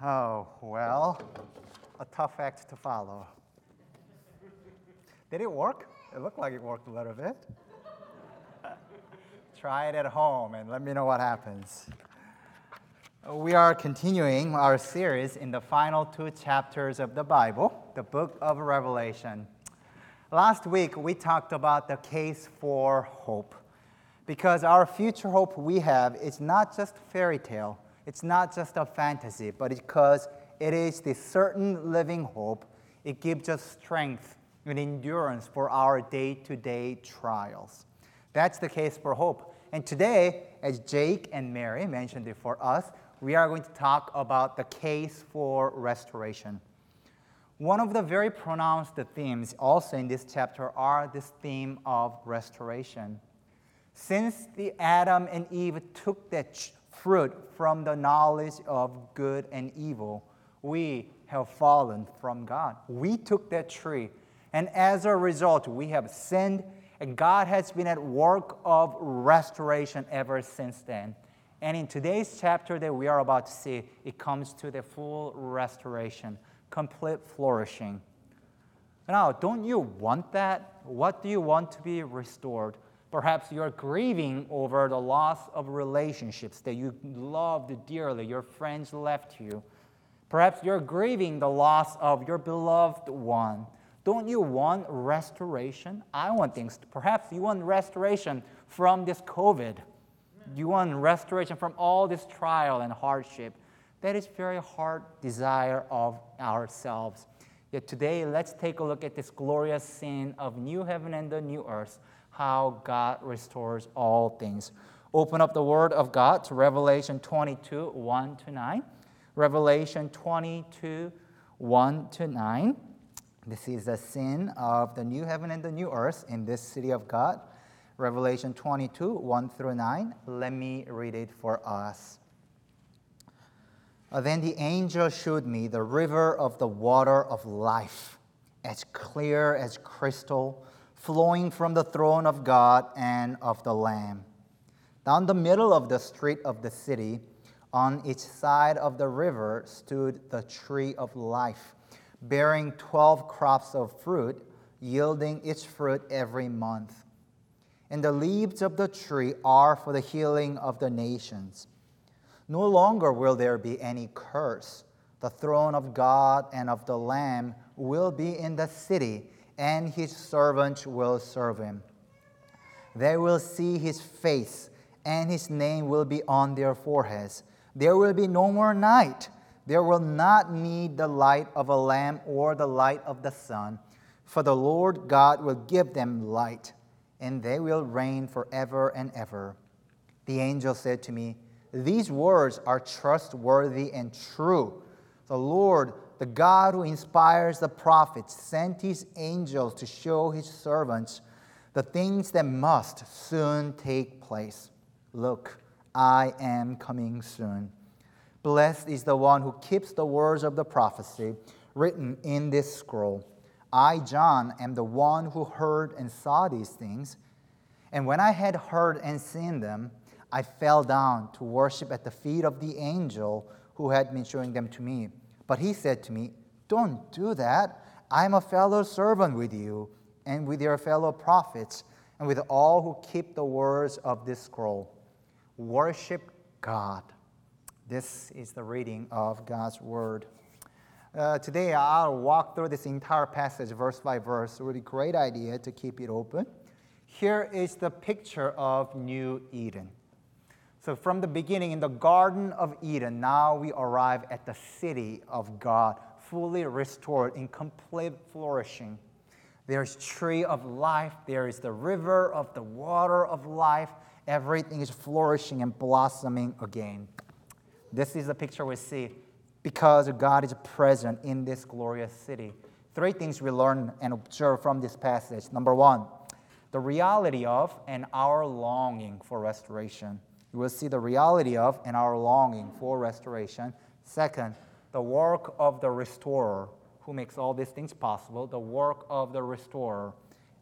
Oh, well, a tough act to follow. Did it work? It looked like it worked a little bit. Try it at home and let me know what happens. We are continuing our series in the final two chapters of the Bible, the book of Revelation. Last week, we talked about the case for hope because our future hope we have is not just fairy tale it's not just a fantasy, but because it is the certain living hope. It gives us strength and endurance for our day to day trials. That's the case for hope. And today, as Jake and Mary mentioned it for us, we are going to talk about the case for restoration. One of the very pronounced themes also in this chapter are this theme of restoration. Since the Adam and Eve took that fruit from the knowledge of good and evil, we have fallen from God. We took that tree, and as a result, we have sinned, and God has been at work of restoration ever since then. And in today's chapter that we are about to see, it comes to the full restoration, complete flourishing. Now, don't you want that? What do you want to be restored? Perhaps you're grieving over the loss of relationships that you loved dearly, your friends left you. Perhaps you're grieving the loss of your beloved one. Don't you want restoration? I want things. Perhaps you want restoration from this COVID. You want restoration from all this trial and hardship. That is very hard desire of ourselves. Yet today, let's take a look at this glorious scene of new heaven and the new earth how God restores all things. Open up the Word of God to Revelation 22 1 to 9. Revelation 22 1 to 9. This is the sin of the new heaven and the new earth in this city of God. Revelation 22 1 through 9. Let me read it for us. Uh, then the angel showed me the river of the water of life, as clear as crystal flowing from the throne of God and of the Lamb. Down the middle of the street of the city, on each side of the river, stood the tree of life, bearing twelve crops of fruit, yielding its fruit every month. And the leaves of the tree are for the healing of the nations. No longer will there be any curse. The throne of God and of the Lamb will be in the city and his servants will serve him. They will see his face, and his name will be on their foreheads. There will be no more night. There will not need the light of a lamp or the light of the sun, for the Lord God will give them light, and they will reign forever and ever. The angel said to me, These words are trustworthy and true. The Lord the God who inspires the prophets, sent his angels to show his servants the things that must soon take place. Look, I am coming soon. Blessed is the one who keeps the words of the prophecy written in this scroll. I, John, am the one who heard and saw these things. And when I had heard and seen them, I fell down to worship at the feet of the angel who had been showing them to me. But he said to me, Don't do that. I'm a fellow servant with you and with your fellow prophets and with all who keep the words of this scroll. Worship God. This is the reading of God's word. Uh, today, I'll walk through this entire passage verse by verse. Really great idea to keep it open. Here is the picture of New Eden. So, from the beginning in the Garden of Eden, now we arrive at the city of God, fully restored in complete flourishing. There's tree of life, there is the river of the water of life. Everything is flourishing and blossoming again. This is the picture we see because God is present in this glorious city. Three things we learn and observe from this passage. Number one, the reality of and our longing for restoration you will see the reality of and our longing for restoration. Second, the work of the restorer who makes all these things possible, the work of the restorer.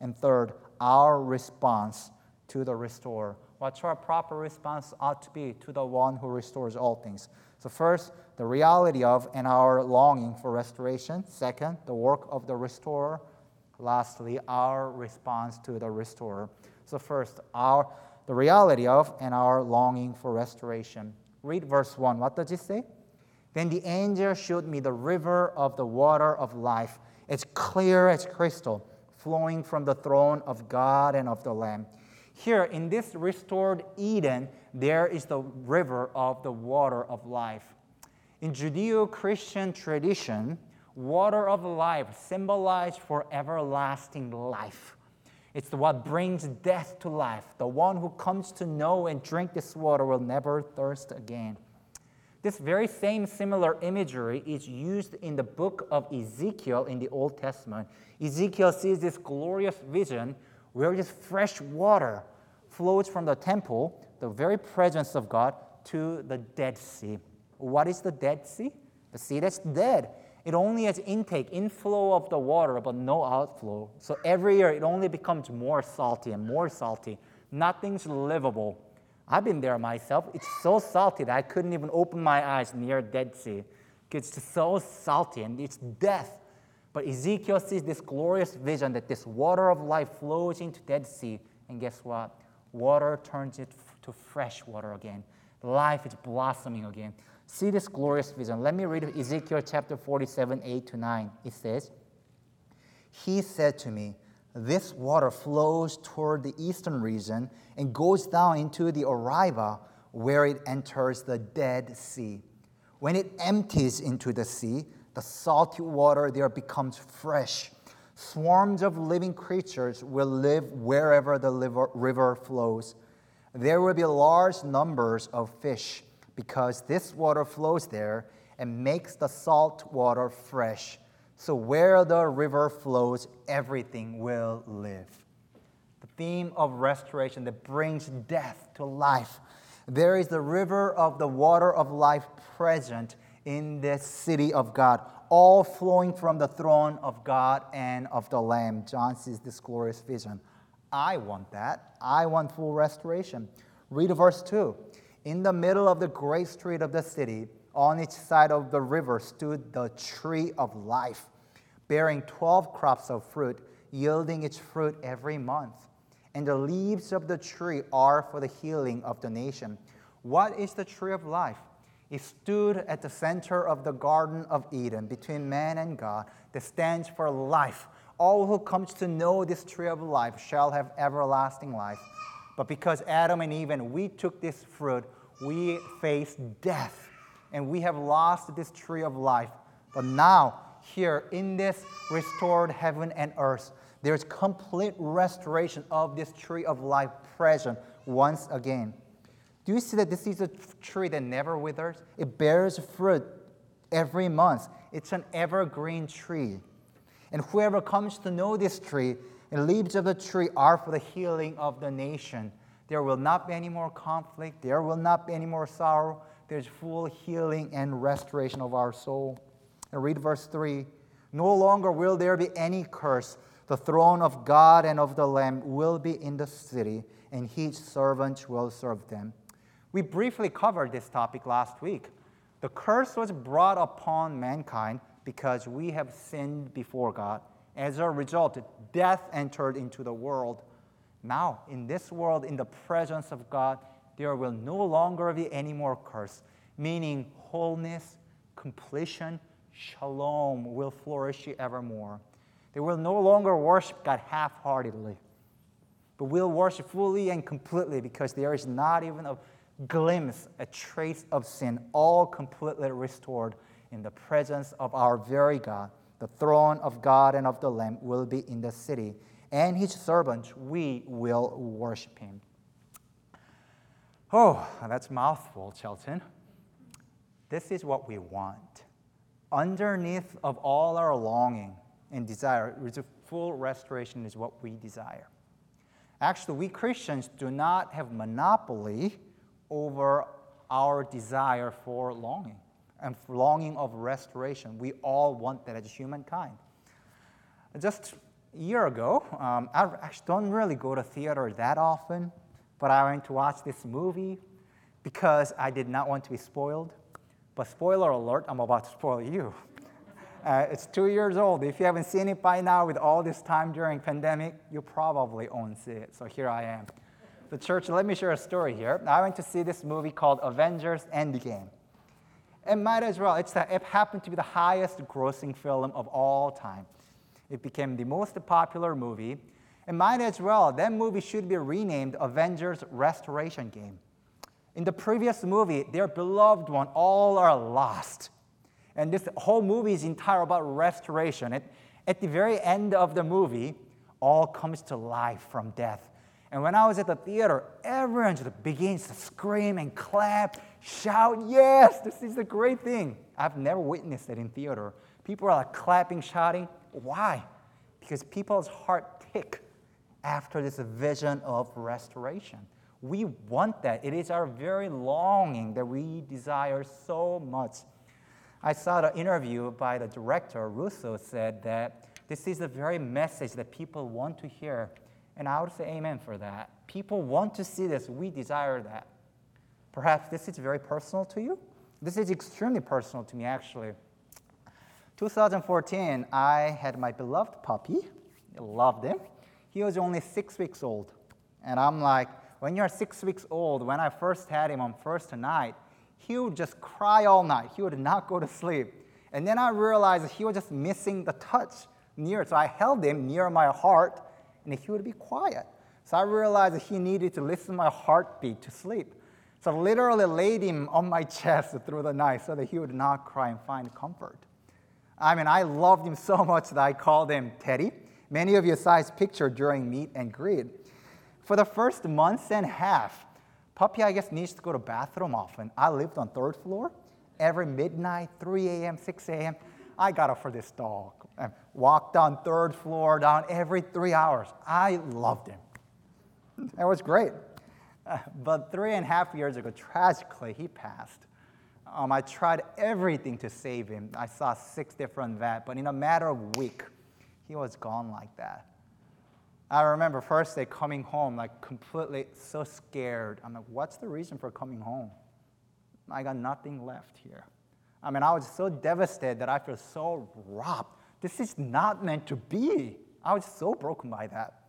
And third, our response to the restorer. What our proper response ought to be to the one who restores all things. So, first, the reality of and our longing for restoration. Second, the work of the restorer. Lastly, our response to the restorer. So, first, our, the reality of and our longing for restoration. Read verse 1. What does it say? Then the angel showed me the river of the water of life, It's clear as crystal, flowing from the throne of God and of the Lamb. Here, in this restored Eden, there is the river of the water of life. In Judeo Christian tradition, water of life symbolized for everlasting life. It's what brings death to life. The one who comes to know and drink this water will never thirst again. This very same similar imagery is used in the book of Ezekiel in the Old Testament. Ezekiel sees this glorious vision where this fresh water flows from the temple, the very presence of God, to the Dead Sea. What is the Dead Sea? The sea that's dead. It only has intake, inflow of the water, but no outflow. So every year it only becomes more salty and more salty. Nothing's livable. I've been there myself. It's so salty that I couldn't even open my eyes near Dead Sea. It's so salty and it's death. But Ezekiel sees this glorious vision that this water of life flows into Dead Sea. And guess what? Water turns it to fresh water again. Life is blossoming again. See this glorious vision. Let me read Ezekiel chapter 47, 8 to 9. It says, He said to me, This water flows toward the eastern region and goes down into the Arabah, where it enters the Dead Sea. When it empties into the sea, the salty water there becomes fresh. Swarms of living creatures will live wherever the river flows. There will be large numbers of fish because this water flows there and makes the salt water fresh. So where the river flows, everything will live. The theme of restoration that brings death to life. There is the river of the water of life present in this city of God, all flowing from the throne of God and of the Lamb. John sees this glorious vision. I want that. I want full restoration. Read verse 2. In the middle of the great street of the city, on each side of the river, stood the tree of life, bearing 12 crops of fruit, yielding its fruit every month. And the leaves of the tree are for the healing of the nation. What is the tree of life? It stood at the center of the Garden of Eden between man and God that stands for life. All who comes to know this tree of life shall have everlasting life. But because Adam and Eve and we took this fruit, we face death and we have lost this tree of life. But now, here in this restored heaven and earth, there's complete restoration of this tree of life present once again. Do you see that this is a tree that never withers? It bears fruit every month. It's an evergreen tree. And whoever comes to know this tree, the leaves of the tree are for the healing of the nation. There will not be any more conflict. There will not be any more sorrow. There's full healing and restoration of our soul. And read verse 3 No longer will there be any curse. The throne of God and of the Lamb will be in the city, and his servants will serve them. We briefly covered this topic last week. The curse was brought upon mankind because we have sinned before God. As a result, death entered into the world. Now, in this world, in the presence of God, there will no longer be any more curse, meaning wholeness, completion, shalom will flourish evermore. They will no longer worship God half heartedly, but will worship fully and completely because there is not even a glimpse, a trace of sin, all completely restored in the presence of our very God. The throne of God and of the Lamb will be in the city and his servants, we will worship him. Oh, that's mouthful, Chelton. This is what we want. Underneath of all our longing and desire, is a full restoration is what we desire. Actually, we Christians do not have monopoly over our desire for longing and for longing of restoration. We all want that as humankind. Just year ago, um, I actually don't really go to theater that often, but I went to watch this movie because I did not want to be spoiled. But spoiler alert, I'm about to spoil you. Uh, it's two years old. If you haven't seen it by now, with all this time during pandemic, you probably won't see it. So here I am. The church, let me share a story here. I went to see this movie called Avengers Endgame. It might as well. It's the, it happened to be the highest grossing film of all time. It became the most popular movie. And might as well, that movie should be renamed Avengers Restoration Game. In the previous movie, their beloved one, all are lost. And this whole movie is entire about restoration. At, at the very end of the movie, all comes to life from death. And when I was at the theater, everyone just begins to scream and clap, shout, yes, this is a great thing. I've never witnessed it in theater. People are like clapping, shouting. Why? Because people's heart tick after this vision of restoration. We want that. It is our very longing that we desire so much. I saw the interview by the director, Russo, said that this is the very message that people want to hear. And I would say amen for that. People want to see this. We desire that. Perhaps this is very personal to you. This is extremely personal to me, actually. 2014, I had my beloved puppy. I loved him. He was only six weeks old. And I'm like, when you're six weeks old, when I first had him on first night, he would just cry all night. He would not go to sleep. And then I realized he was just missing the touch near. So I held him near my heart, and he would be quiet. So I realized he needed to listen to my heartbeat to sleep. So I literally laid him on my chest through the night so that he would not cry and find comfort. I mean, I loved him so much that I called him Teddy. Many of you saw his picture during meet and greet. For the first month and a half, Puppy, I guess, needs to go to bathroom often. I lived on third floor. Every midnight, 3 a.m., 6 a.m., I got up for this dog. And walked down third floor, down every three hours. I loved him. It was great. Uh, but three and a half years ago, tragically, he passed. Um, I tried everything to save him. I saw six different vets, but in a matter of week, he was gone like that. I remember first day coming home, like completely so scared. I'm like, what's the reason for coming home? I got nothing left here. I mean, I was so devastated that I feel so robbed. This is not meant to be. I was so broken by that.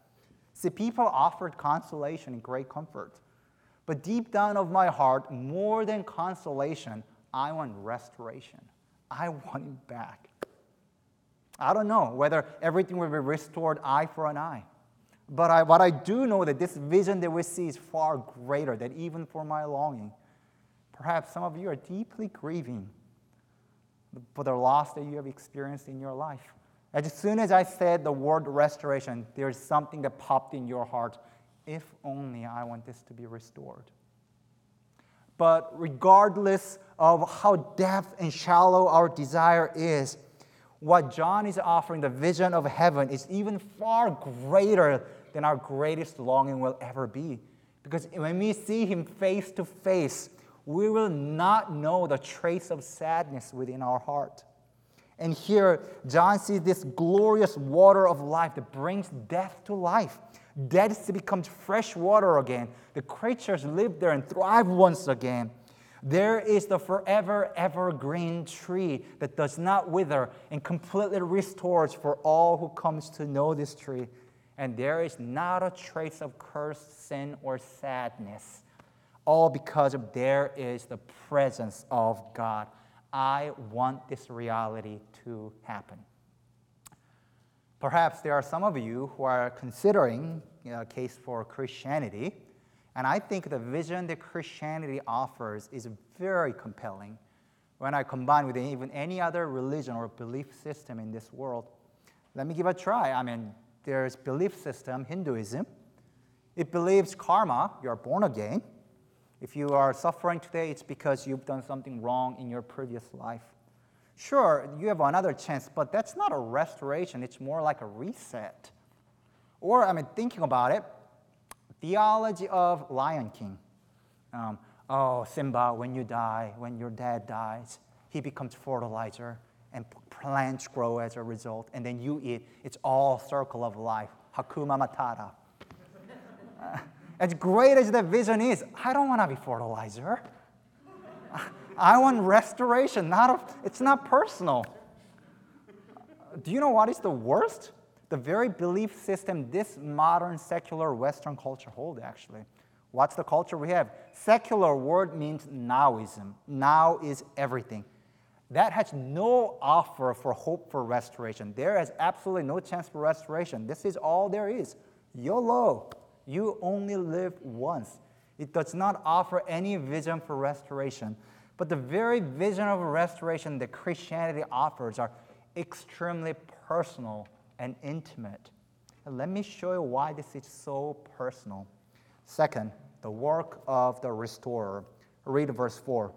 See, people offered consolation and great comfort. But deep down of my heart, more than consolation, I want restoration. I want him back. I don't know whether everything will be restored eye for an eye. But I, what I do know that this vision that we see is far greater than even for my longing. Perhaps some of you are deeply grieving for the loss that you have experienced in your life. As soon as I said the word restoration, there's something that popped in your heart if only I want this to be restored. But regardless of how depth and shallow our desire is, what John is offering, the vision of heaven, is even far greater than our greatest longing will ever be. Because when we see him face to face, we will not know the trace of sadness within our heart. And here, John sees this glorious water of life that brings death to life. Dead becomes fresh water again. The creatures live there and thrive once again. There is the forever evergreen tree that does not wither and completely restores for all who comes to know this tree. And there is not a trace of curse, sin, or sadness, all because of there is the presence of God. I want this reality to happen. Perhaps there are some of you who are considering a case for Christianity, and I think the vision that Christianity offers is very compelling when I combine with even any other religion or belief system in this world. Let me give a try. I mean, there's belief system, Hinduism. It believes karma, you're born again. If you are suffering today, it's because you've done something wrong in your previous life. Sure, you have another chance, but that's not a restoration, it's more like a reset. Or, I mean, thinking about it, theology of Lion King. Um, oh, Simba, when you die, when your dad dies, he becomes fertilizer and plants grow as a result, and then you eat. It's all circle of life. Hakuna Matata. as great as that vision is, I don't want to be fertilizer. I want restoration, not a, it's not personal. Do you know what is the worst? The very belief system this modern secular Western culture hold actually. What's the culture we have? Secular word means nowism. Now is everything. That has no offer for hope for restoration. There is absolutely no chance for restoration. This is all there is. YOLO. You only live once. It does not offer any vision for restoration. But the very vision of restoration that Christianity offers are extremely personal and intimate. And let me show you why this is so personal. Second, the work of the restorer. Read verse 4.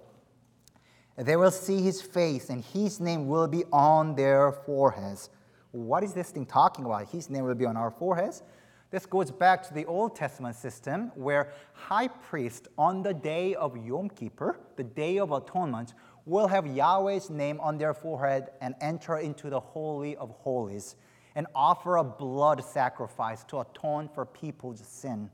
They will see his face, and his name will be on their foreheads. What is this thing talking about? His name will be on our foreheads. This goes back to the Old Testament system where high priest on the day of Yom Kippur, the day of atonement, will have Yahweh's name on their forehead and enter into the holy of holies and offer a blood sacrifice to atone for people's sin.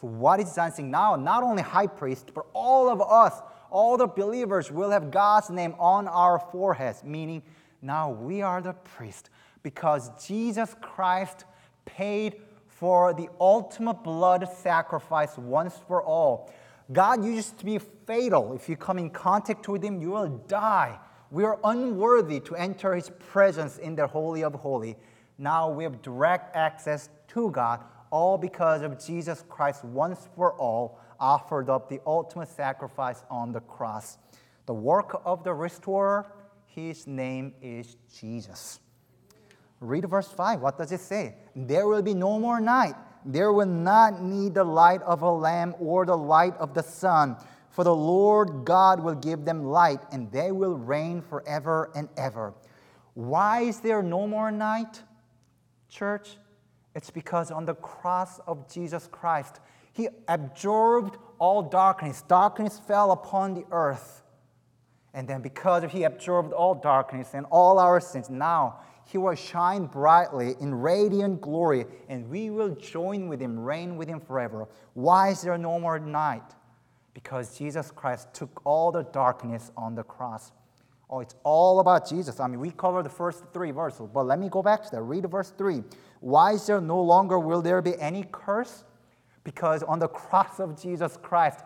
So what is John saying now? Not only high priest, but all of us, all the believers will have God's name on our foreheads, meaning now we are the priest because Jesus Christ paid for the ultimate blood sacrifice once for all. God used to be fatal. If you come in contact with Him, you will die. We are unworthy to enter His presence in the Holy of Holy. Now we have direct access to God, all because of Jesus Christ once for all offered up the ultimate sacrifice on the cross. The work of the restorer, His name is Jesus. Read verse 5. What does it say? There will be no more night. There will not need the light of a lamp or the light of the sun, for the Lord God will give them light, and they will reign forever and ever. Why is there no more night, church? It's because on the cross of Jesus Christ, He absorbed all darkness. Darkness fell upon the earth. And then, because He absorbed all darkness and all our sins, now he will shine brightly in radiant glory, and we will join with him, reign with him forever. Why is there no more night? Because Jesus Christ took all the darkness on the cross. Oh, it's all about Jesus. I mean, we covered the first three verses, but let me go back to that. Read verse 3. Why is there no longer will there be any curse? Because on the cross of Jesus Christ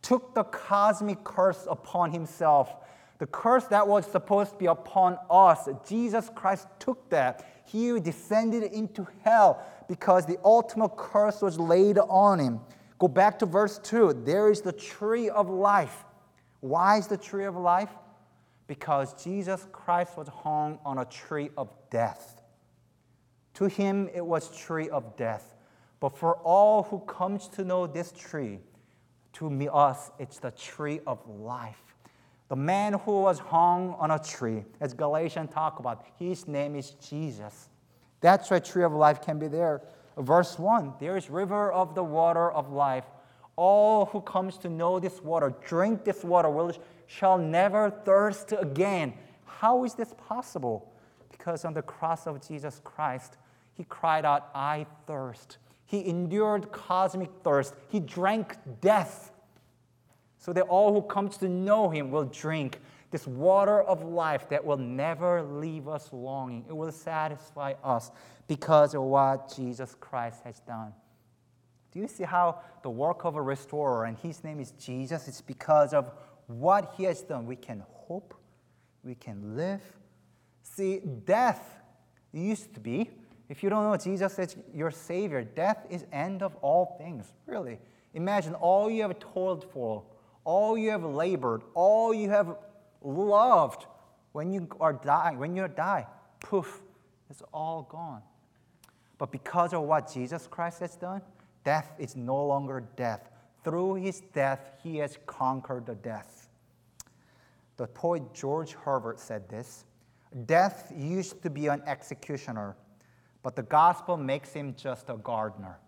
took the cosmic curse upon himself the curse that was supposed to be upon us, Jesus Christ took that. He descended into hell because the ultimate curse was laid on him. Go back to verse 2. There is the tree of life. Why is the tree of life? Because Jesus Christ was hung on a tree of death. To him it was tree of death. But for all who comes to know this tree, to me us it's the tree of life. The man who was hung on a tree, as Galatians talk about, his name is Jesus. That's why tree of life can be there. Verse 1, there is river of the water of life. All who comes to know this water, drink this water, will, shall never thirst again. How is this possible? Because on the cross of Jesus Christ, he cried out, I thirst. He endured cosmic thirst. He drank death so that all who comes to know him will drink this water of life that will never leave us longing. It will satisfy us because of what Jesus Christ has done. Do you see how the work of a restorer, and his name is Jesus, it's because of what he has done. We can hope, we can live. See, death used to be, if you don't know Jesus as your Savior, death is end of all things, really. Imagine all you have toiled for, all you have labored, all you have loved, when you are dying, when you die, poof, it's all gone. But because of what Jesus Christ has done, death is no longer death. Through his death, he has conquered the death. The poet George Herbert said this Death used to be an executioner, but the gospel makes him just a gardener.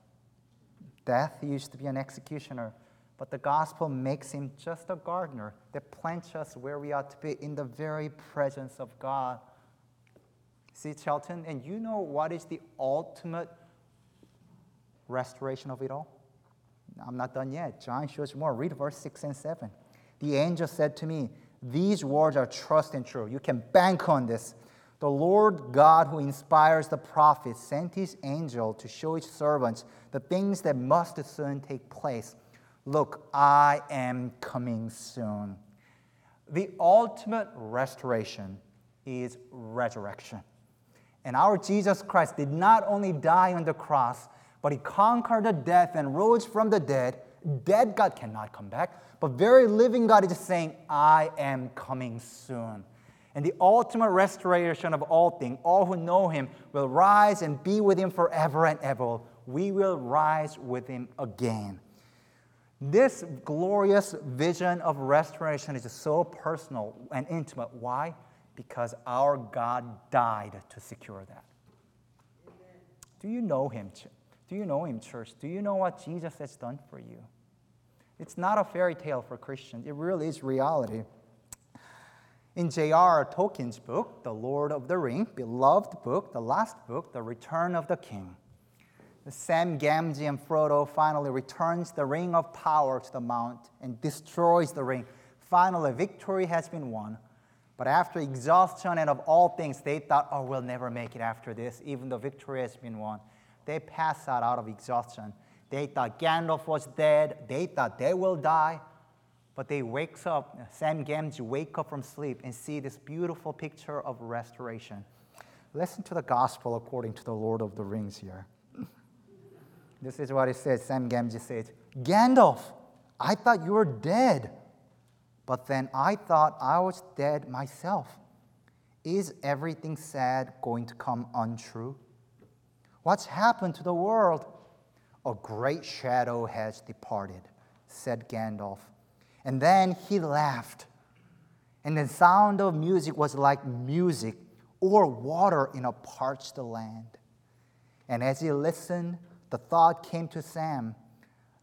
Death used to be an executioner, but the gospel makes him just a gardener that plants us where we ought to be in the very presence of God. See, Shelton, and you know what is the ultimate restoration of it all? I'm not done yet. John shows more. Read verse 6 and 7. The angel said to me, These words are trust and true. You can bank on this. The Lord God, who inspires the prophets, sent his angel to show his servants the things that must soon take place. Look, I am coming soon. The ultimate restoration is resurrection. And our Jesus Christ did not only die on the cross, but he conquered the death and rose from the dead. Dead God cannot come back, but very living God is saying, I am coming soon. And the ultimate restoration of all things, all who know him will rise and be with him forever and ever. We will rise with him again. This glorious vision of restoration is so personal and intimate. Why? Because our God died to secure that. Amen. Do you know him? Do you know him, church? Do you know what Jesus has done for you? It's not a fairy tale for Christians, it really is reality. In J.R. Tolkien's book, The Lord of the Ring, beloved book, the last book, The Return of the King, Sam Gamgee and Frodo finally returns the ring of power to the mount and destroys the ring. Finally, victory has been won. But after exhaustion and of all things, they thought, oh, we'll never make it after this, even though victory has been won. They pass out out of exhaustion. They thought Gandalf was dead. They thought they will die. But they wakes up, Sam Gamgee wake up from sleep and see this beautiful picture of restoration. Listen to the gospel according to the Lord of the Rings here. This is what it says. Sam Gamgee says, Gandalf, I thought you were dead. But then I thought I was dead myself. Is everything sad going to come untrue? What's happened to the world? A great shadow has departed, said Gandalf. And then he laughed. And the sound of music was like music or water in a parched land. And as he listened, the thought came to Sam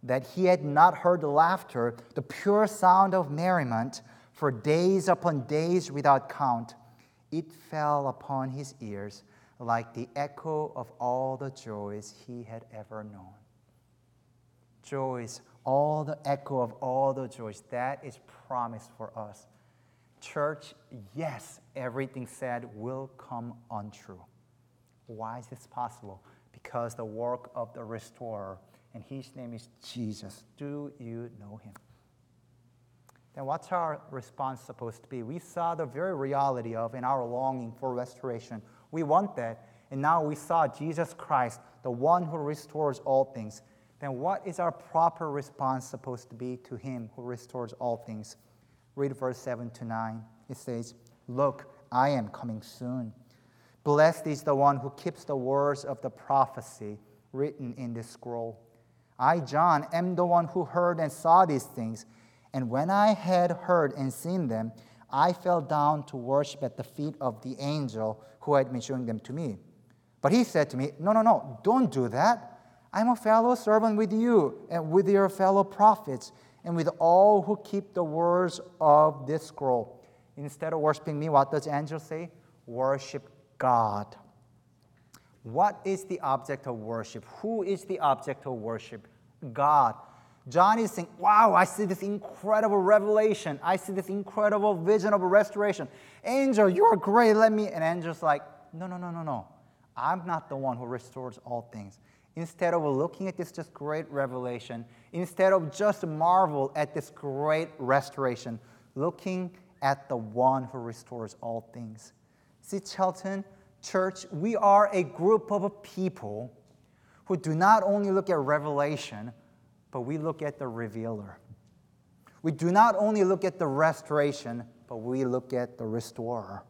that he had not heard the laughter, the pure sound of merriment, for days upon days without count. It fell upon his ears like the echo of all the joys he had ever known. Joys all the echo of all the joys. That is promised for us. Church, yes, everything said will come untrue. Why is this possible? Because the work of the restorer, and his name is Jesus. Do you know him? Then what's our response supposed to be? We saw the very reality of in our longing for restoration. We want that. And now we saw Jesus Christ, the one who restores all things then what is our proper response supposed to be to him who restores all things? Read verse 7 to 9. It says, Look, I am coming soon. Blessed is the one who keeps the words of the prophecy written in this scroll. I, John, am the one who heard and saw these things. And when I had heard and seen them, I fell down to worship at the feet of the angel who had been showing them to me. But he said to me, No, no, no, don't do that. I'm a fellow servant with you and with your fellow prophets and with all who keep the words of this scroll. Instead of worshiping me, what does angel say? Worship God. What is the object of worship? Who is the object of worship? God. John is saying, Wow, I see this incredible revelation. I see this incredible vision of restoration. Angel, you are great. Let me. And angel's like, No, no, no, no, no. I'm not the one who restores all things instead of looking at this just great revelation, instead of just marvel at this great restoration, looking at the one who restores all things. See, Chelton, church, we are a group of people who do not only look at revelation, but we look at the revealer. We do not only look at the restoration, but we look at the restorer.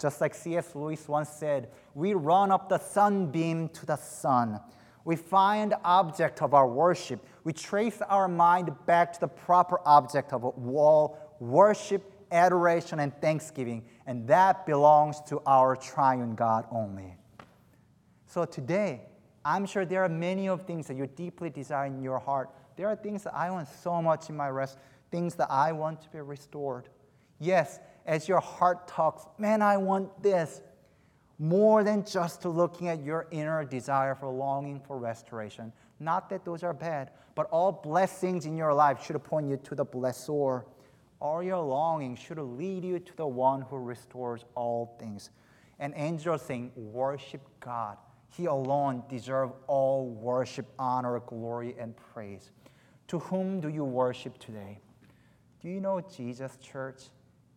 Just like C.S. Lewis once said, we run up the sunbeam to the sun. We find object of our worship. We trace our mind back to the proper object of all worship, adoration, and thanksgiving, and that belongs to our triune God only. So today, I'm sure there are many of things that you deeply desire in your heart. There are things that I want so much in my rest, things that I want to be restored. Yes, as your heart talks, man, I want this, more than just to looking at your inner desire for longing for restoration. Not that those are bad, but all blessings in your life should point you to the blessor. All your longing should lead you to the one who restores all things. And angels saying, Worship God. He alone deserves all worship, honor, glory, and praise. To whom do you worship today? Do you know Jesus, church?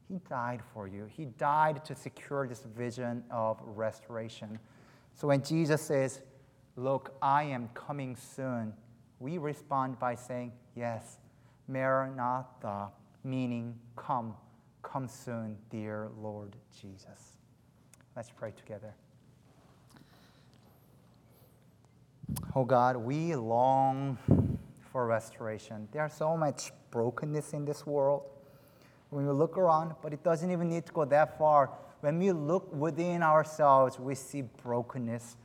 He died for you. He died to secure this vision of restoration. So when Jesus says, Look, I am coming soon, we respond by saying, Yes, Maranatha, meaning come, come soon, dear Lord Jesus. Let's pray together. Oh God, we long for restoration. There's so much brokenness in this world. When we look around, but it doesn't even need to go that far. When we look within ourselves, we see brokenness,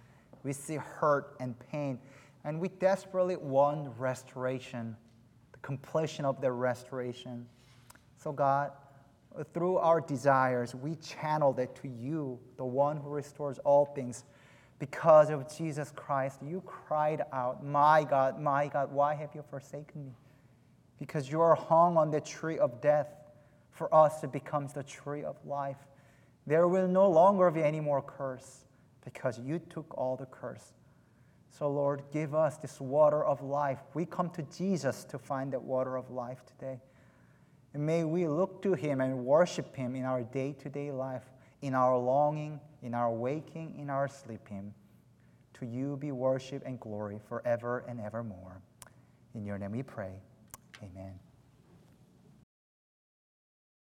we see hurt and pain, and we desperately want restoration, the completion of the restoration. So, God, through our desires, we channeled it to you, the one who restores all things. Because of Jesus Christ, you cried out, My God, my God, why have you forsaken me? Because you are hung on the tree of death. For us, it becomes the tree of life. There will no longer be any more curse because you took all the curse. So, Lord, give us this water of life. We come to Jesus to find that water of life today. And may we look to Him and worship Him in our day to day life, in our longing, in our waking, in our sleeping. To you be worship and glory forever and evermore. In your name we pray. Amen.